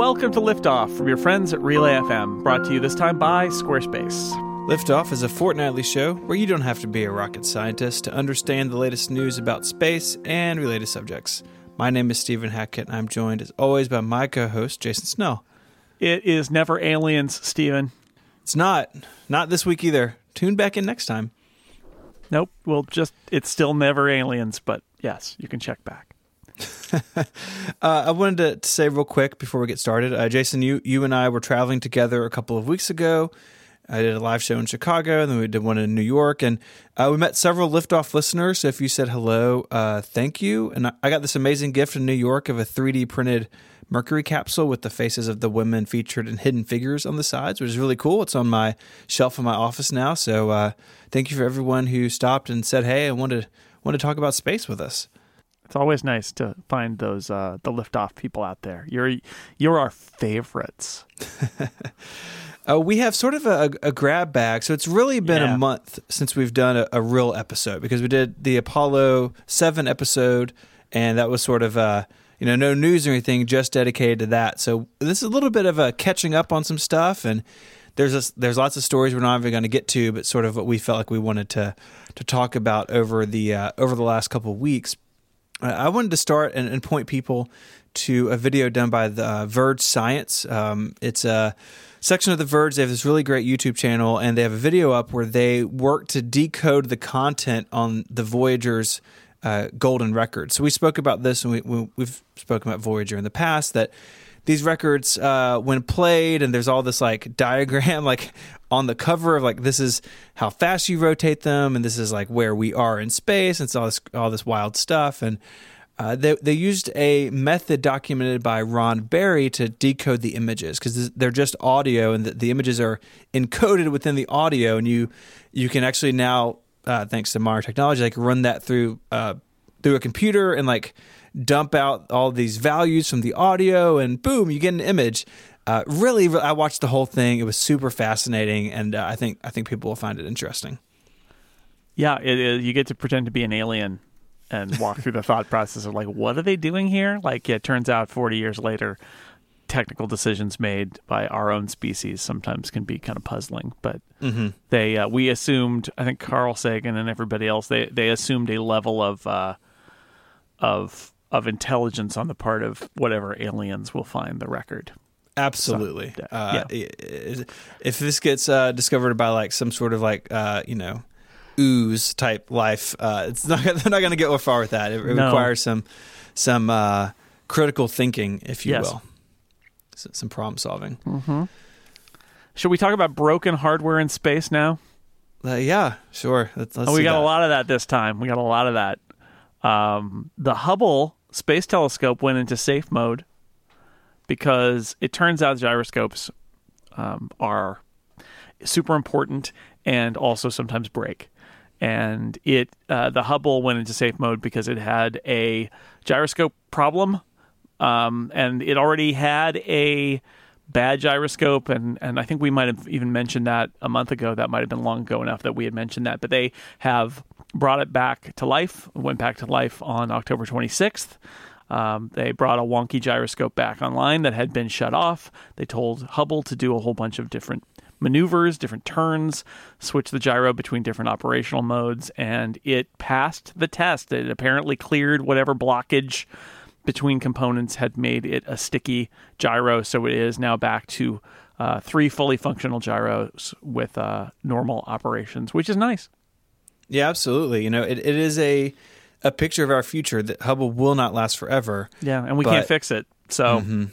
Welcome to Liftoff from your friends at Relay FM, brought to you this time by Squarespace. Liftoff is a fortnightly show where you don't have to be a rocket scientist to understand the latest news about space and related subjects. My name is Stephen Hackett, and I'm joined as always by my co host, Jason Snell. It is never aliens, Stephen. It's not. Not this week either. Tune back in next time. Nope. Well, just, it's still never aliens, but yes, you can check back. uh, I wanted to say real quick before we get started, uh, Jason, you you and I were traveling together a couple of weeks ago. I did a live show in Chicago, and then we did one in New York, and uh, we met several liftoff listeners. So if you said hello, uh, thank you. And I got this amazing gift in New York of a 3D printed Mercury capsule with the faces of the women featured in hidden figures on the sides, which is really cool. It's on my shelf in my office now. So uh, thank you for everyone who stopped and said, "Hey, I wanted want to talk about space with us." It's always nice to find those uh, the liftoff people out there. You're you're our favorites. uh, we have sort of a, a, grab bag, so it's really been yeah. a month since we've done a, a, real episode because we did the Apollo Seven episode, and that was sort of uh, you know no news or anything, just dedicated to that. So this is a little bit of a catching up on some stuff, and there's a, there's lots of stories we're not even going to get to, but sort of what we felt like we wanted to to talk about over the uh, over the last couple of weeks. I wanted to start and, and, point people to a video done by the uh, Verge Science. Um, it's a section of the Verge. They have this really great YouTube channel, and they have a video up where they work to decode the content on the Voyager's uh, golden record. So we spoke about this, and we, we, have spoken about Voyager in the past that these records uh, when played and there's all this like diagram like on the cover of like this is how fast you rotate them and this is like where we are in space and it's all this all this wild stuff and uh, they, they used a method documented by Ron Barry to decode the images because they're just audio and the, the, images are encoded within the audio and you you can actually now uh, thanks to modern technology like run that through uh, through a computer and like dump out all these values from the audio, and boom, you get an image. Uh, really, I watched the whole thing. It was super fascinating, and uh, I think I think people will find it interesting. Yeah, it, it, you get to pretend to be an alien and walk through the thought process of like, what are they doing here? Like, it turns out forty years later, technical decisions made by our own species sometimes can be kind of puzzling. But mm-hmm. they, uh, we assumed, I think Carl Sagan and everybody else, they they assumed a level of uh, of of intelligence on the part of whatever aliens will find the record. Absolutely. So, uh, yeah. If this gets uh, discovered by like some sort of like uh, you know ooze type life, uh, it's not they're not going to get far with that. It, it no. requires some some uh, critical thinking, if you yes. will, some problem solving. Mm-hmm. Should we talk about broken hardware in space now? Uh, yeah, sure. Let's, let's oh, we got that. a lot of that this time. We got a lot of that. Um, the Hubble Space Telescope went into safe mode because it turns out gyroscopes um, are super important and also sometimes break. And it uh, the Hubble went into safe mode because it had a gyroscope problem, um, and it already had a bad gyroscope, and and I think we might have even mentioned that a month ago. That might have been long ago enough that we had mentioned that. But they have brought it back to life, went back to life on October 26th. Um, they brought a wonky gyroscope back online that had been shut off. They told Hubble to do a whole bunch of different maneuvers, different turns, switch the gyro between different operational modes, and it passed the test. It apparently cleared whatever blockage between components had made it a sticky gyro, so it is now back to uh, three fully functional gyros with uh, normal operations, which is nice. Yeah, absolutely. You know, it, it is a a picture of our future that Hubble will not last forever. Yeah, and we but, can't fix it. So mm-hmm.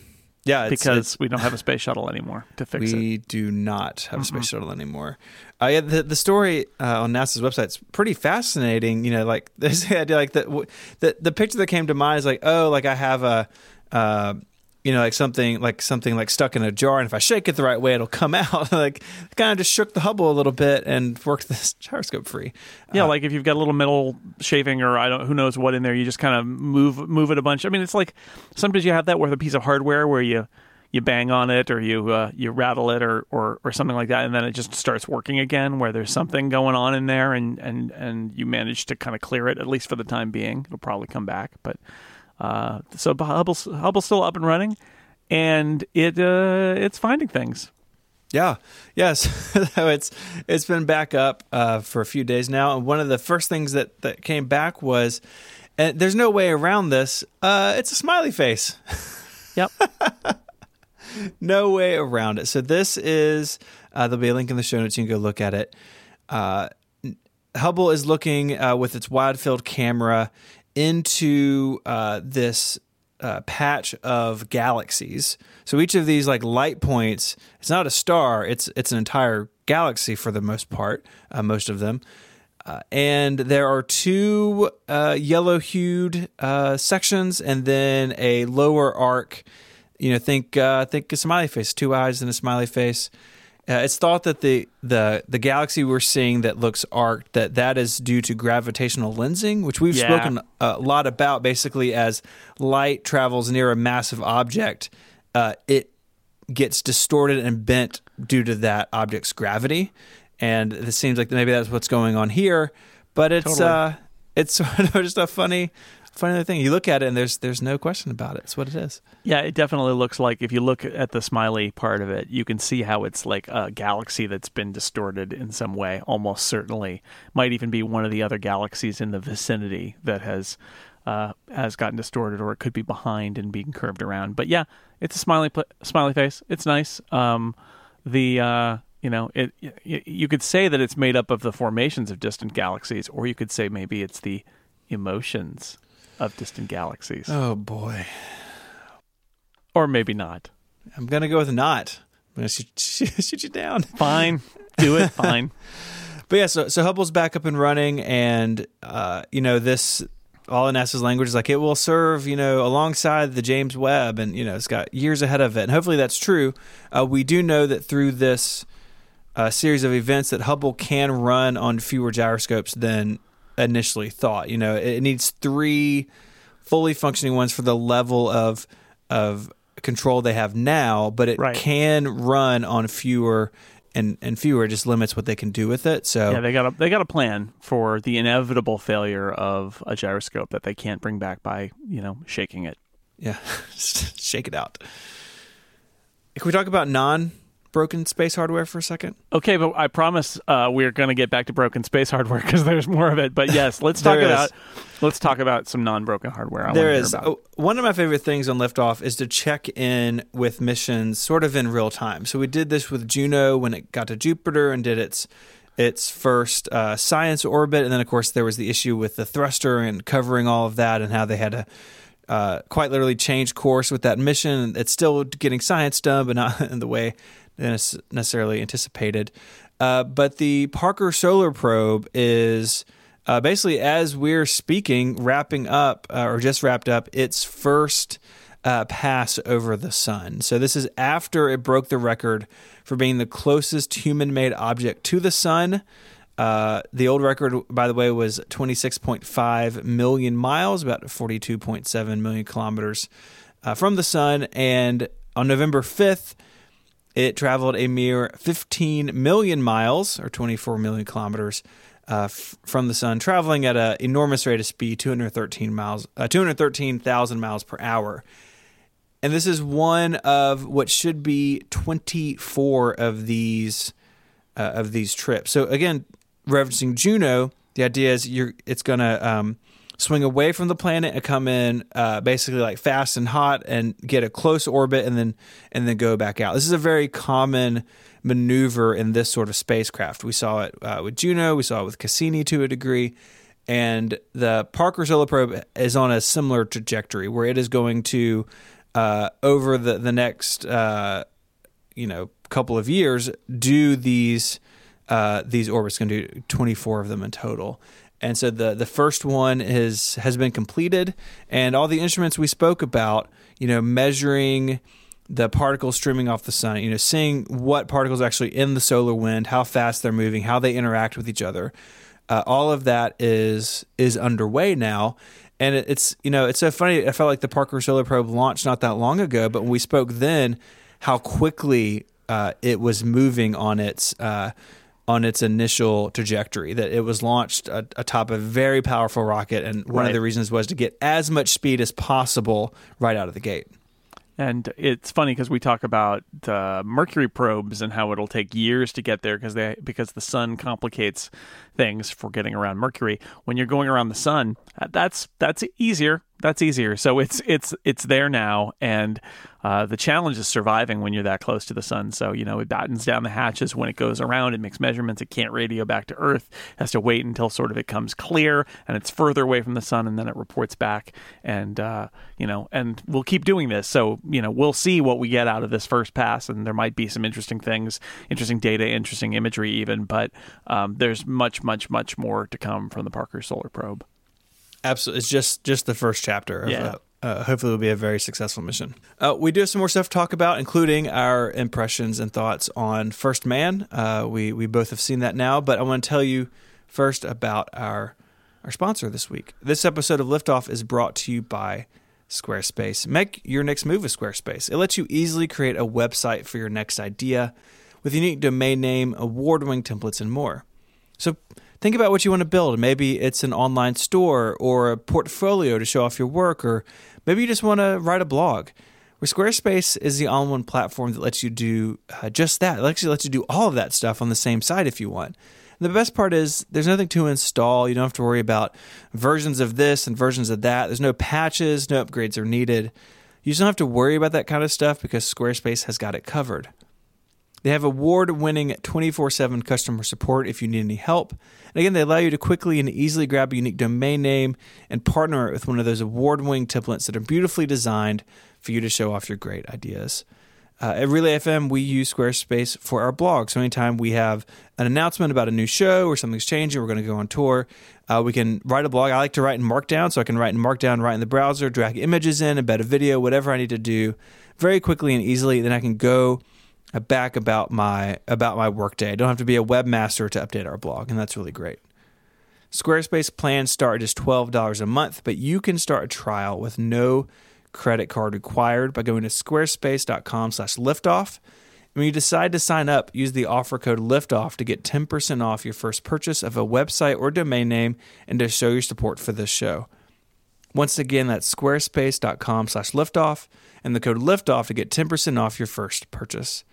yeah, it's, because it's, we don't have a space shuttle anymore to fix we it. We do not have a space shuttle anymore. Uh, yeah, the the story uh, on NASA's website is pretty fascinating. You know, like the idea, like the the the picture that came to mind is like, oh, like I have a. Uh, you know, like something like something like stuck in a jar, and if I shake it the right way, it'll come out. like kind of just shook the Hubble a little bit and worked this gyroscope free. Yeah, uh, like if you've got a little metal shaving or I don't who knows what in there, you just kind of move move it a bunch. I mean, it's like sometimes you have that with a piece of hardware where you you bang on it or you uh, you rattle it or, or or something like that, and then it just starts working again. Where there's something going on in there, and and and you manage to kind of clear it at least for the time being. It'll probably come back, but uh, so Hubble's, Hubble's still up and running, and it uh, it's finding things. Yeah. Yes. so it's it's been back up uh, for a few days now, and one of the first things that that came back was, and there's no way around this. Uh, it's a smiley face. Yep. no way around it. So this is uh, there'll be a link in the show notes. You can go look at it. Uh, Hubble is looking uh, with its wide field camera into uh, this uh, patch of galaxies. So each of these like light points, it's not a star; it's it's an entire galaxy for the most part, uh, most of them. Uh, and there are two uh, yellow-hued uh, sections, and then a lower arc. You know, think uh, think a smiley face, two eyes and a smiley face. Uh, it's thought that the, the the galaxy we're seeing that looks arced that that is due to gravitational lensing, which we've Yeah. spoken a lot about. Basically, as light travels near a massive object, uh, it gets distorted and bent due to that object's gravity, and it seems like maybe that's what's going on here. But it's Totally. uh, it's sort of just a funny, funny thing. You look at it, and there's there's no question about it. It's what it is. Yeah, it definitely looks like if you look at the smiley part of it, you can see how it's like a galaxy that's been distorted in some way. Almost certainly, might even be one of the other galaxies in the vicinity that has uh, has gotten distorted, or it could be behind and being curved around. But yeah, it's a smiley pl- smiley face. It's nice. Um, the uh, you know it y- you could say that it's made up of the formations of distant galaxies, or you could say maybe it's the emotions of distant galaxies, Oh boy. or maybe not. I'm gonna go with not. I'm gonna shoot, shoot you down. Fine, do it. Fine. But yeah, so so Hubble's back up and running, and uh, you know this all in NASA's language is like it will serve you know alongside the James Webb, and you know it's got years ahead of it, and hopefully that's true. Uh, we do know that through this uh, series of events that Hubble can run on fewer gyroscopes than initially thought. You know, it, needs three fully functioning ones for the level of of control they have now, but it Right. can run on fewer and and fewer just limits what they can do with it. So Yeah, they got a they got a plan for the inevitable failure of a gyroscope that they can't bring back by you know shaking it. yeah, shake it out. Can we talk about non broken space hardware for a second? Okay, but I promise uh, we're going to get back to broken space hardware because there's more of it. But yes, let's talk about let's talk about some non-broken hardware. I there is oh, one of my favorite things on liftoff is to check in with missions sort of in real time. So we did this with Juno when it got to Jupiter and did its its first uh, science orbit, and then of course there was the issue with the thruster and covering all of that and how they had to. Uh, quite literally change course with that mission. It's still getting science done, but not in the way necessarily anticipated. Uh, but the Parker Solar Probe is uh, basically, as we're speaking, wrapping up uh, or just wrapped up its first uh, pass over the sun. So this is after it broke the record for being the closest human-made object to the sun. Uh, the old record, by the way, was 26.5 million miles, about 42.7 million kilometers uh, from the sun. And on November 5th, it traveled a mere 15 million miles, or 24 million kilometers, uh, f- from the sun, traveling at an enormous rate of speed, 213 miles, uh, 213,000 miles per hour. And this is one of what should be 24 of these uh, of these trips. So again, referencing Juno, the idea is you're it's going to um, swing away from the planet and come in uh, basically like fast and hot and get a close orbit and then and then go back out. This is a very common maneuver in this sort of spacecraft. We saw it uh, with Juno, we saw it with Cassini to a degree, and the Parker Solar Probe is on a similar trajectory where it is going to uh, over the the next uh, you know couple of years do these uh, these orbits going to do 24 of them in total and so the the first one is has been completed and all the instruments we spoke about you know measuring the particles streaming off the sun you know seeing what particles actually in the solar wind how fast they're moving how they interact with each other uh, all of that is is underway now. And it, it's you know it's so funny i felt like the parker solar probe launched not that long ago but when we spoke then how quickly uh, it was moving on its uh, on its initial trajectory. That it was launched atop a very powerful rocket, and one Right. of the reasons was to get as much speed as possible right out of the gate. And it's funny because we talk about the Mercury probes and how it'll take years to get there because they because the sun complicates things for getting around Mercury. When you're going around the sun, uh, that's that's easier. That's easier. So it's it's it's there now, and uh, the challenge is surviving when you're that close to the sun. So, you know, it battens down the hatches when it goes around. It makes measurements. It can't radio back to Earth. It has to wait until sort of it comes clear and it's further away from the sun and then it reports back. And, uh, you know, and we'll keep doing this. So, you know, we'll see what we get out of this first pass. And there might be some interesting things, interesting data, interesting imagery, even. But um, there's much, much, much more to come from the Parker Solar Probe. Absolutely, it's just just the first chapter of, yeah uh, hopefully will be a very successful mission. Uh, we do have some more stuff to talk about, including our impressions and thoughts on First Man. Uh, we we both have seen that now, but I want to tell you first about our our sponsor this week. This episode of Liftoff is brought to you by Squarespace. Make your next move with Squarespace. It lets you easily create a website for your next idea with unique domain name, award-winning templates, and more. So think about what you want to build. Maybe it's an online store or a portfolio to show off your work, or maybe you just want to write a blog. Where Squarespace is the all-in-one platform that lets you do uh, just that. It actually lets you do all of that stuff on the same site if you want. And the best part is there's nothing to install. You don't have to worry about versions of this and versions of that. There's no patches, no upgrades are needed. You just don't have to worry about that kind of stuff because Squarespace has got it covered. They have award winning 24 7 customer support if you need any help. And again, they allow you to quickly and easily grab a unique domain name and partner it with one of those award winning templates that are beautifully designed for you to show off your great ideas. Uh, at Relay FM, we use Squarespace for our blog. So anytime we have an announcement about a new show or something's changing, we're going to go on tour, uh, we can write a blog. I like to write in Markdown, so I can write in Markdown right in the browser, drag images in, embed a video, whatever I need to do very quickly and easily. Then I can go back about my about my workday. I don't have to be a webmaster to update our blog, and that's really great. Squarespace plans start at just $12 a month, but you can start a trial with no credit card required by going to squarespace.com/liftoff. When you decide to sign up, use the offer code LIFTOFF to get 10% off your first purchase of a website or domain name and to show your support for this show. Once again, that's squarespace.com slash liftoff and the code LIFTOFF to get 10% off your first purchase.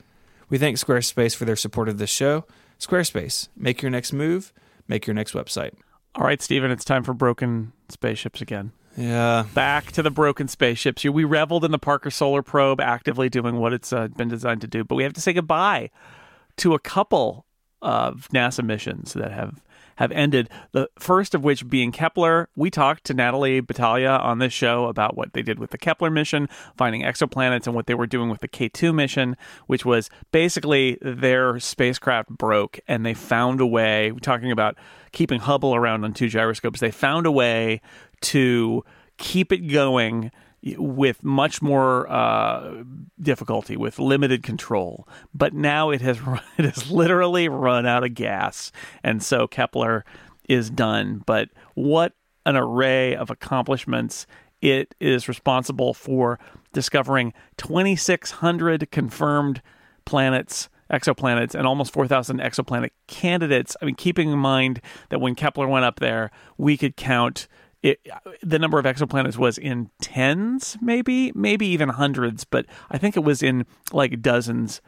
We thank Squarespace for their support of this show. Squarespace, make your next move, make your next website. All right, Stephen, it's time for broken spaceships again. Yeah. Back to the broken spaceships. We reveled in the Parker Solar Probe, actively doing what it's uh, been designed to do, but we have to say goodbye to a couple of NASA missions that have have ended. The first of which being Kepler. We talked to Natalie Batalha on this show about what they did with the Kepler mission, finding exoplanets, and what they were doing with the K2 mission, which was basically their spacecraft broke and they found a way, talking about keeping Hubble around on two gyroscopes, they found a way to keep it going with much more uh, difficulty, with limited control. But now it has run, it has literally run out of gas, and so Kepler is done. But what an array of accomplishments! It is responsible for discovering 2,600 confirmed planets exoplanets and almost 4,000 exoplanet candidates. I mean, keeping in mind that when Kepler went up there, we could count it, the number of exoplanets was in tens, maybe, maybe even hundreds, but I think it was in like dozens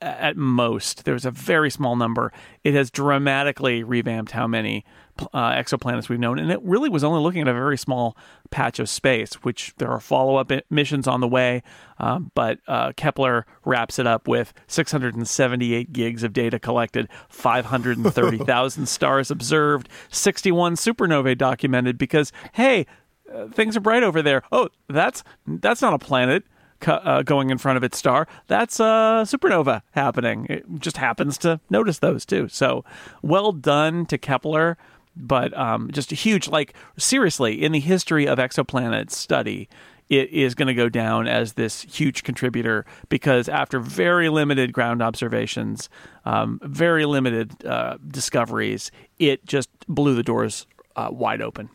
at most. There was a very small number. It has dramatically revamped how many uh, exoplanets we've known, and it really was only looking at a very small patch of space. Which there are follow up missions on the way, um, but uh, Kepler wraps it up with 678 gigs of data collected, 530,000 stars observed, 61 supernovae documented. Because hey, uh, things are bright over there. Oh, that's that's not a planet uh, going in front of its star, that's a supernova happening. It just happens to notice those too. So well done to Kepler, but um, just a huge, like, seriously, in the history of exoplanet study, it is going to go down as this huge contributor because after very limited ground observations, um, very limited uh, discoveries, it just blew the doors uh, wide open.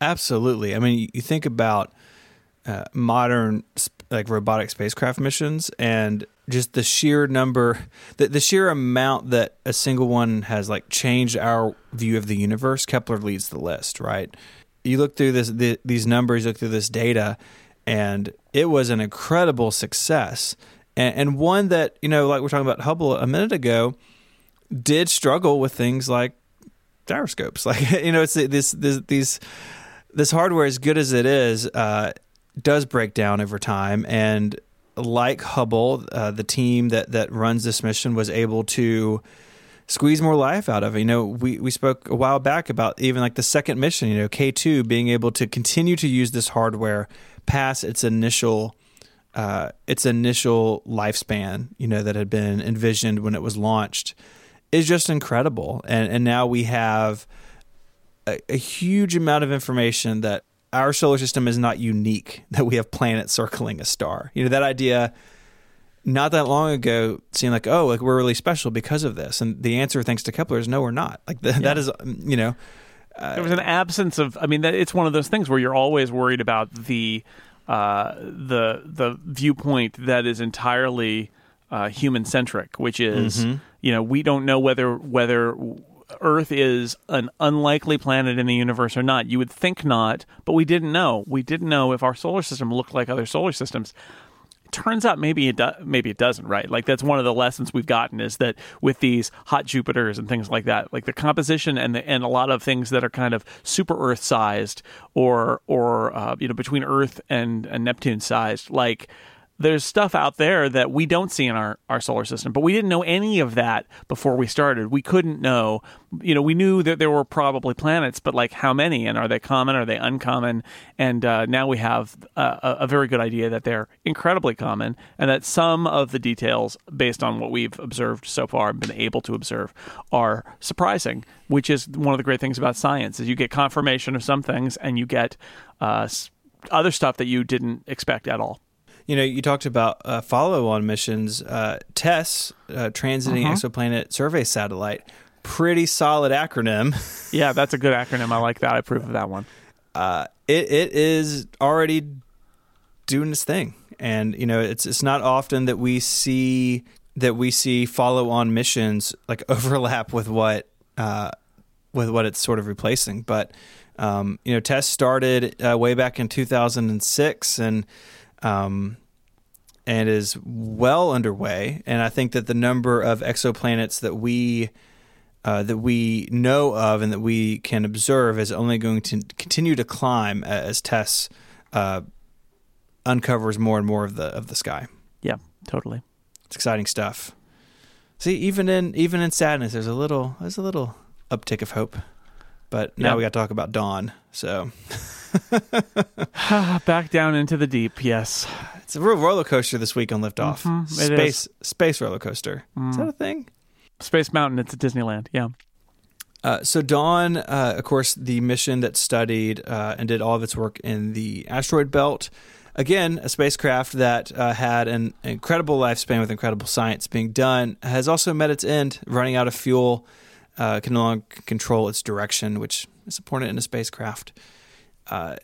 absolutely. I mean, you think about uh, modern like robotic spacecraft missions and just the sheer number the, the sheer amount that a single one has like changed our view of the universe kepler leads the list right you look through this the, these numbers you look through this data and it was an incredible success, and, and one that you know, like we're talking about Hubble a minute ago, did struggle with things like gyroscopes. Like you know, it's this this these this hardware, as good as it is, uh, does break down over time, and like Hubble, uh, the team that that runs this mission was able to squeeze more life out of it. You know, we, we spoke a while back about even like the second mission, you know, K2 being able to continue to use this hardware past its initial uh, its initial lifespan, you know, that had been envisioned when it was launched is just incredible. And and now we have a, a huge amount of information that our solar system is not unique, that we have planets circling a star. You know, that idea not that long ago seemed like, oh, like we're really special because of this. And the answer, thanks to Kepler, is no, we're not. Like the, yeah. that is, you know, uh, there was an absence of. I mean, it's one of those things where you're always worried about the uh, the the viewpoint that is entirely uh, human centric, which is mm-hmm. you know we don't know whether whether Earth is an unlikely planet in the universe or not. You would think not, but we didn't know. We didn't know if our solar system looked like other solar systems It turns out maybe it do- maybe it doesn't right like that's one of the lessons we've gotten is that with these hot jupiters and things like that like the composition and the, and a lot of things that are kind of super earth sized or or uh, you know between earth and, and neptune sized like there's stuff out there that we don't see in our, our solar system, but we didn't know any of that before we started. We couldn't know, you know, we knew that there were probably planets, but like how many and are they common? Are they uncommon? And uh, now we have a, a, very good idea that they're incredibly common and that some of the details, based on what we've observed so far been able to observe, are surprising, which is one of the great things about science is you get confirmation of some things and you get uh, other stuff that you didn't expect at all you know, you talked about uh, follow-on missions. Uh, TESS, uh, Transiting uh-huh. Exoplanet Survey Satellite, pretty solid acronym. yeah, that's a good acronym. I like that. I approve of that one. Uh, it it is already doing its thing, and you know, it's it's not often that we see that we see follow-on missions like overlap with what uh, with what it's sort of replacing, but. Um, you know, TESS started uh, way back in 2006, and um, and is well underway. And I think that the number of exoplanets that we uh, that we know of and that we can observe is only going to continue to climb as TESS uh, uncovers more and more of the of the sky. Yeah, totally. It's exciting stuff. See, even in even in sadness, there's a little there's a little uptick of hope. But now we got to talk about Dawn. So back down into the deep. Yes, it's a real roller coaster this week on Liftoff. Mm-hmm, space space roller coaster. Mm. Is that a thing? Space Mountain. It's at Disneyland. Yeah. Uh, so Dawn, uh, of course, the mission that studied uh, and did all of its work in the asteroid belt. Again, a spacecraft that uh, had an incredible lifespan with incredible science being done has also met its end, running out of fuel. Uh, can no longer control its direction, which is important in a spacecraft. Uh,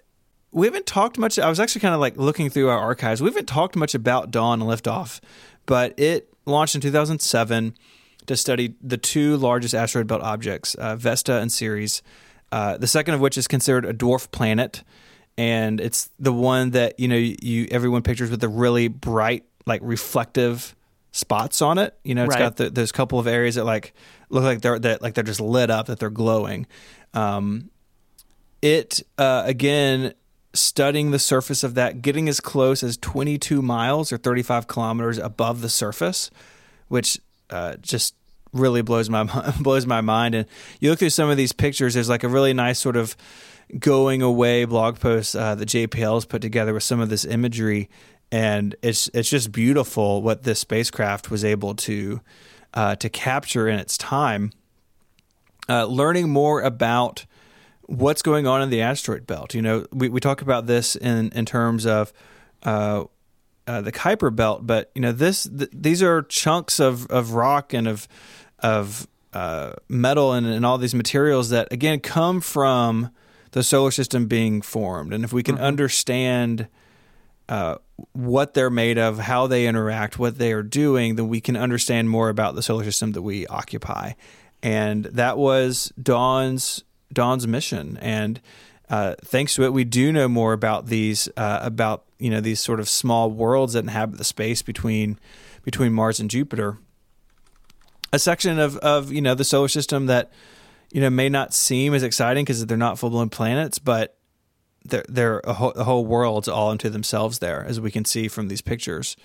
we haven't talked much. I was actually kind of like looking through our archives. We haven't talked much about Dawn and Liftoff, but it launched in 2007 to study the two largest asteroid belt objects, uh, Vesta and Ceres. Uh, the second of which is considered a dwarf planet, and it's the one that you know you everyone pictures with the really bright, like reflective spots on it. You know, it's right. got the, those couple of areas that like look like they're that like they're just lit up, that they're glowing. Um, it uh, again studying the surface of that, getting as close as 22 miles or 35 kilometers above the surface, which uh, just really blows my blows my mind. And you look through some of these pictures. There's like a really nice sort of going away blog post uh, that JPL has put together with some of this imagery, and it's it's just beautiful what this spacecraft was able to uh, to capture in its time. Uh, learning more about what's going on in the asteroid belt. You know, we, we talk about this in, in terms of uh, uh, the Kuiper belt, but you know, this th- these are chunks of, of rock and of of uh, metal and, and all these materials that again come from the solar system being formed. And if we can mm-hmm. understand uh, what they're made of, how they interact, what they are doing, then we can understand more about the solar system that we occupy. And that was Dawn's Dawn's mission, and uh, thanks to it, we do know more about these uh, about you know these sort of small worlds that inhabit the space between between Mars and Jupiter. A section of of you know the solar system that you know may not seem as exciting because they're not full blown planets, but they're they're a whole, a whole world's all into themselves there, as we can see from these pictures.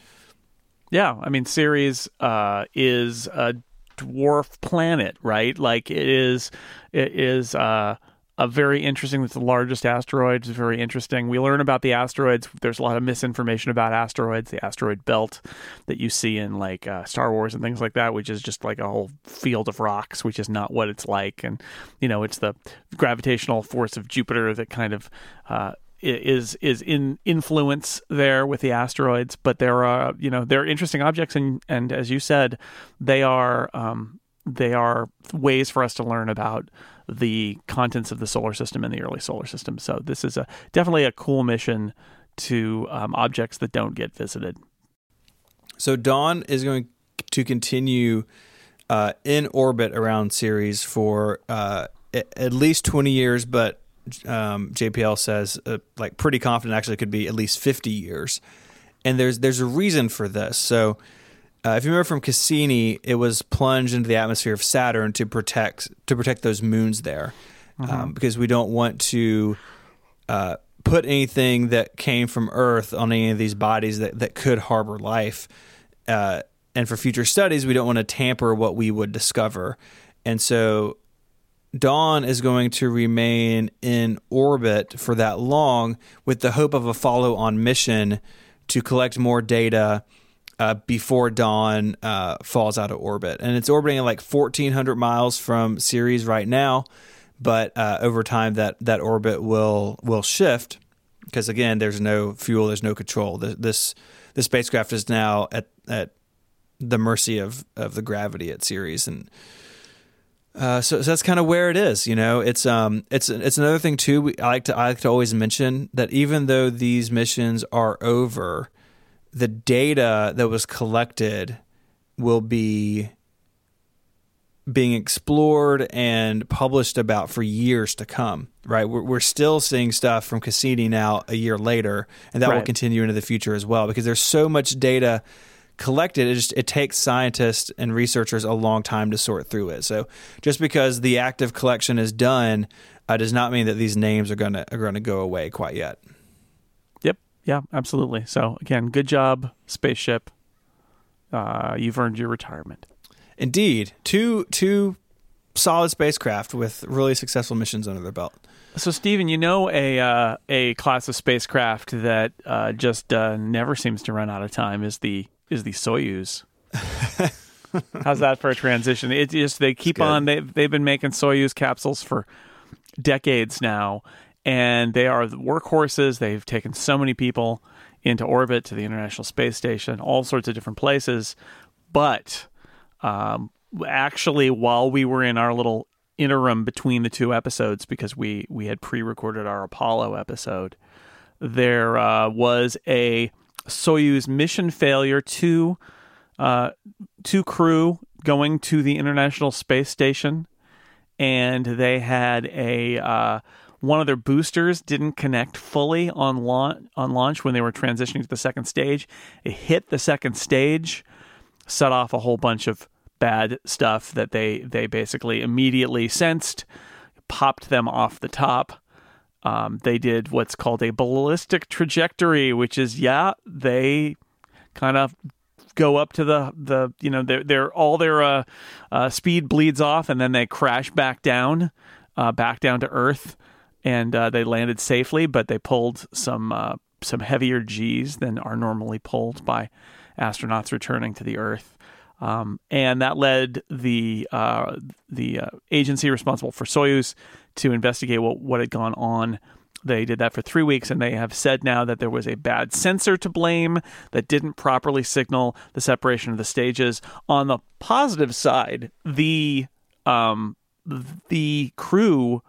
Yeah, I mean, Ceres uh, is a dwarf planet, right? Like it is, it is. Uh, a very interesting. It's the largest asteroid. It's very interesting. We learn about the asteroids. There's a lot of misinformation about asteroids. The asteroid belt that you see in like uh, Star Wars and things like that, which is just like a whole field of rocks, which is not what it's like. And you know, it's the gravitational force of Jupiter that kind of uh, is is in influence there with the asteroids. But there are you know they're interesting objects, and and as you said, they are um, they are ways for us to learn about the contents of the solar system and the early solar system. So this is a definitely a cool mission to um, objects that don't get visited. So Dawn is going to continue uh, in orbit around Ceres for uh, at least 20 years, but um, JPL says uh, like pretty confident actually could be at least 50 years. And there's there's a reason for this. So uh, if you remember from Cassini, it was plunged into the atmosphere of Saturn to protect to protect those moons there, um, mm-hmm. um, because we don't want to uh, put anything that came from Earth on any of these bodies that that could harbor life. Uh, and for future studies, we don't want to tamper what we would discover. And so, Dawn is going to remain in orbit for that long, with the hope of a follow-on mission to collect more data uh, before Dawn uh, falls out of orbit. And it's orbiting at like 1,400 miles from Ceres right now, but uh, over time that, that orbit will will shift because again, there's no fuel, there's no control. This this spacecraft is now at at the mercy of of the gravity at Ceres and. Uh, so, so, that's kind of where it is. You know, it's um, it's it's another thing too. We, I like to I like to always mention that even though these missions are over, the data that was collected will be being explored and published about for years to come, right? We're, we're still seeing stuff from Cassini now a year later, and that right. will continue into the future as well because there's so much data collected. It just it takes scientists and researchers a long time to sort through it. So just because the active collection is done uh, does not mean that these names are gonna are gonna go away quite yet. Yep. Yeah, absolutely. So again, good job, spaceship. Uh, you've earned your retirement. Indeed, two two solid spacecraft with really successful missions under their belt. So, Stephen, you know a uh, a class of spacecraft that uh, just uh, never seems to run out of time is the is the Soyuz. How's that for a transition? It just they keep on they they've been making Soyuz capsules for decades now, and they are the workhorses. They've taken so many people into orbit to the International Space Station, all sorts of different places. But um, actually, while we were in our little interim between the two episodes, because we we had pre-recorded our Apollo episode, there uh, was a Soyuz mission failure. Two uh, two crew going to the International Space Station, and they had a uh, one of their boosters didn't connect fully on launch, on launch when they were transitioning to the second stage. It hit the second stage, set off a whole bunch of bad stuff that they they basically immediately sensed, popped them off the top. Um, they did what's called a ballistic trajectory, which is yeah, they kind of go up to the the you know their all their uh, uh, speed bleeds off and then they crash back down, uh, back down to Earth and uh, they landed safely, but they pulled some uh, some heavier G's than are normally pulled by astronauts returning to the Earth. Um, and that led the uh, the agency responsible for Soyuz to investigate what, what had gone on. They did that for three weeks, and they have said now that there was a bad sensor to blame that didn't properly signal the separation of the stages. On the positive side, the um, the crew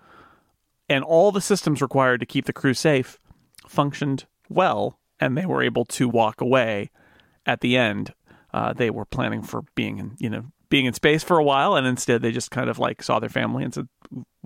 and all the systems required to keep the crew safe functioned well, and they were able to walk away at the end. Uh, they were planning for being in you know being in space for a while, and instead they just kind of like saw their family and said,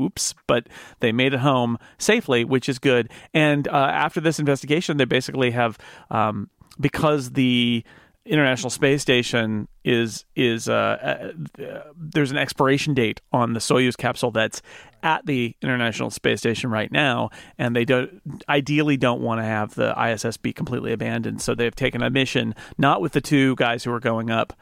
"Oops!" But they made it home safely, which is good. And uh, after this investigation, they basically have um, because the International Space Station is is uh, uh, there's an expiration date on the Soyuz capsule that's at the International Space Station right now, and they don't ideally don't want to have the ISS be completely abandoned. So they've taken a mission, not with the two guys who are going up,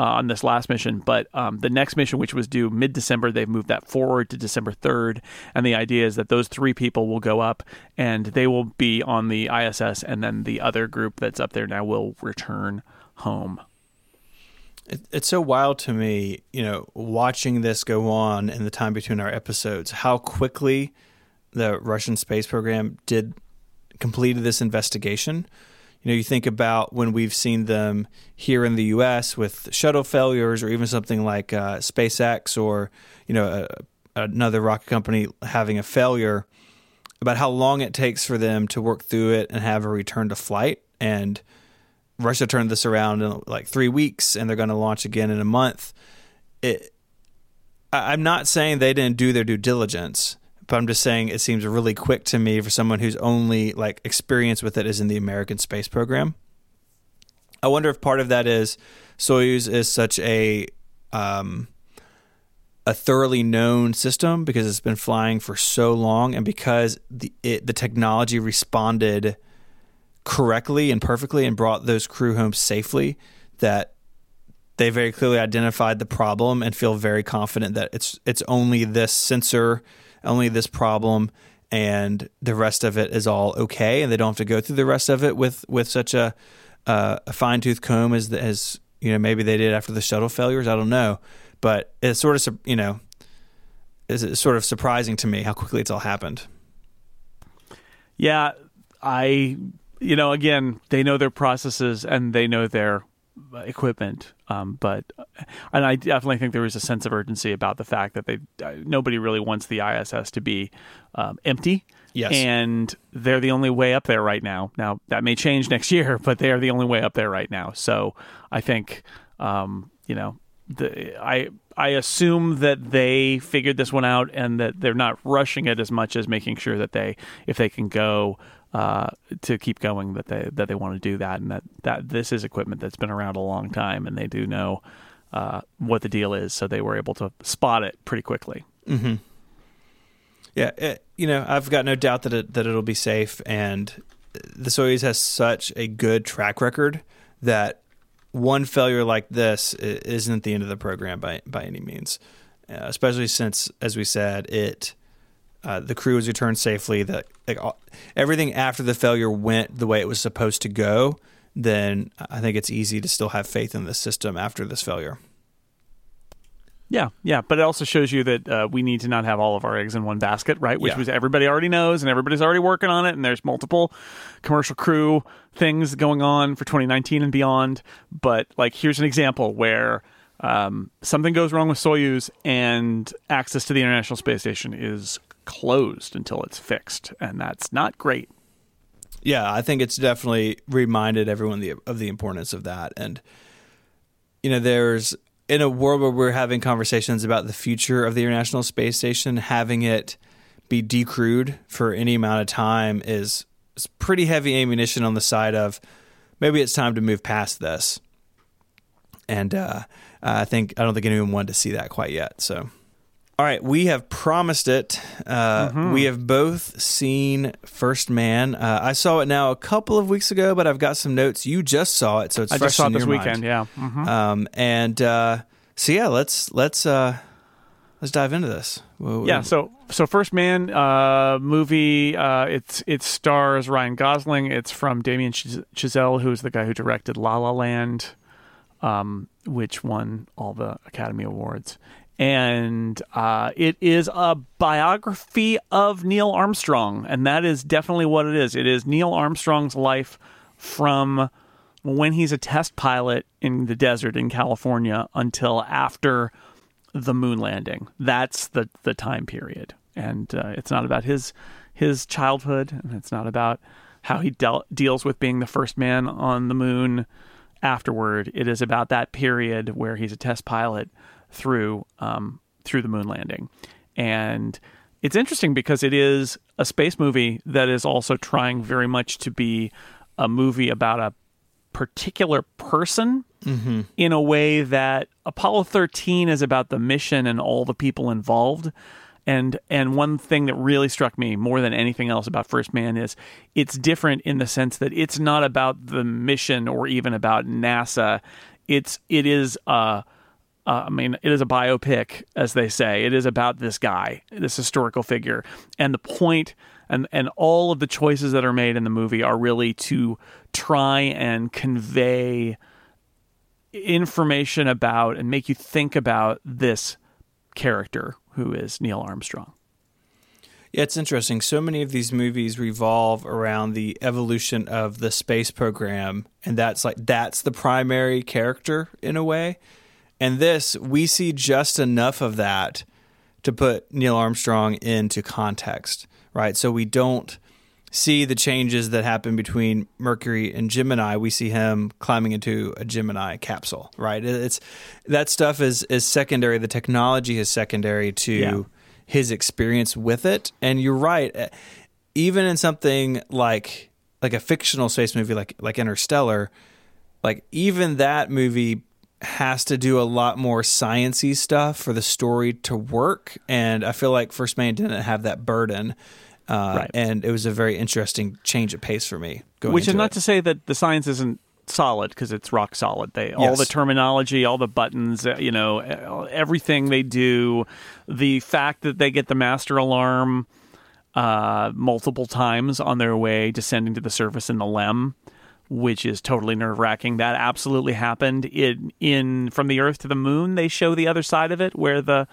uh, on this last mission. But um, the next mission, which was due mid December, they've moved that forward to December 3rd. And the idea is that those three people will go up and they will be on the ISS, and then the other group that's up there now will return home. It, it's so wild to me, you know, watching this go on in the time between our episodes, how quickly the Russian space program did completed this investigation you know, you think about when we've seen them here in the U.S. with shuttle failures, or even something like uh, SpaceX, or you know, a, another rocket company having a failure. About how long it takes for them to work through it and have a return to flight. And Russia turned this around in like three weeks, and they're going to launch again in a month. It, I'm not saying they didn't do their due diligence, but I'm just saying it seems really quick to me for someone whose only like experience with it is in the American space program. I wonder if part of that is Soyuz is such a um, a thoroughly known system because it's been flying for so long, and because the it, the technology responded correctly and perfectly and brought those crew home safely. That they very clearly identified the problem and feel very confident that it's it's only this sensor only this problem and the rest of it is all okay and they don't have to go through the rest of it with with such a uh, a fine tooth comb as as you know maybe they did after the shuttle failures I don't know. But it's sort of you know it's sort of surprising to me how quickly it's all happened. Yeah I you know again they know their processes and they know their equipment. Um, but and I definitely think there was a sense of urgency about the fact that they uh, nobody really wants the ISS to be um, empty. Yes, and they're the only way up there right now. Now that may change next year, but they are the only way up there right now. So I think um, you know the I I assume that they figured this one out and that they're not rushing it as much as making sure that they if they can go uh, to keep going that they that they want to do that and that that this is equipment that's been around a long time and they do know uh, what the deal is, so they were able to spot it pretty quickly. Mm-hmm. Yeah, it, you know, I've got no doubt that it, that it'll be safe, and the Soyuz has such a good track record that one failure like this isn't the end of the program by by any means. Uh, especially since, as we said, it uh, the crew was returned safely. That like everything after the failure went the way it was supposed to go. Then I think it's easy to still have faith in the system after this failure. Yeah, yeah, but it also shows you that uh, we need to not have all of our eggs in one basket, right? Which yeah. was everybody already knows, and everybody's already working on it, and there's multiple commercial crew things going on for 2019 and beyond. But like, here's an example where um, something goes wrong with Soyuz, and access to the International Space Station is closed until it's fixed, and that's not great. Yeah, I think it's definitely reminded everyone the, of the importance of that. And, you know, there's in a world where we're having conversations about the future of the International Space Station, having it be decrewed for any amount of time is, is pretty heavy ammunition on the side of maybe it's time to move past this. And uh, I think I don't think anyone wanted to see that quite yet. So all right, we have promised it. Uh, mm-hmm. We have both seen First Man. Uh, I saw it now a couple of weeks ago, but I've got some notes. You just saw it, so it's I fresh just saw it this weekend. Mind. Yeah. Mm-hmm. Um, and uh, so yeah, let's let's uh, let's dive into this. Whoa, yeah. So so First Man uh, movie. Uh, it's it stars Ryan Gosling. It's from Damien Chazelle, who's the guy who directed La La Land, um, which won all the Academy Awards and uh, it is a biography of Neil Armstrong, and that is definitely what it is. It is Neil Armstrong's life from when he's a test pilot in the desert in California until after the moon landing. That's the the time period, and uh, it's not about his his childhood, and it's not about how he deals with being the first man on the moon afterward. It is about that period where he's a test pilot through um, through the moon landing, and it's interesting because it is a space movie that is also trying very much to be a movie about a particular person mm-hmm. in a way that Apollo 13 is about the mission and all the people involved. And and one thing that really struck me more than anything else about First Man is it's different in the sense that it's not about the mission or even about NASA. It's it is uh, uh, I mean, it is a biopic, as they say. It is about this guy, this historical figure, and the point and and all of the choices that are made in the movie are really to try and convey information about and make you think about this character who is Neil Armstrong. Yeah, it's interesting. So many of these movies revolve around the evolution of the space program, and that's like that's the primary character in a way. And this, we see just enough of that to put Neil Armstrong into context, right? So we don't see the changes that happen between Mercury and Gemini, we see him climbing into a Gemini capsule, right? It's that stuff is is secondary. The technology is secondary to yeah. his experience with it. And you're right. Even in something like like a fictional space movie like like Interstellar, like even that movie has to do a lot more sciency stuff for the story to work and I feel like First Man didn't have that burden uh, right. And it was a very interesting change of pace for me. Which is not it. to say that the science isn't solid because it's rock solid. They yes. all the terminology, all the buttons, uh, you know, everything they do. The fact that they get the master alarm uh, multiple times on their way descending to the surface in the LEM which is totally nerve wracking. That absolutely happened in in from the Earth to the Moon. They show the other side of it, where the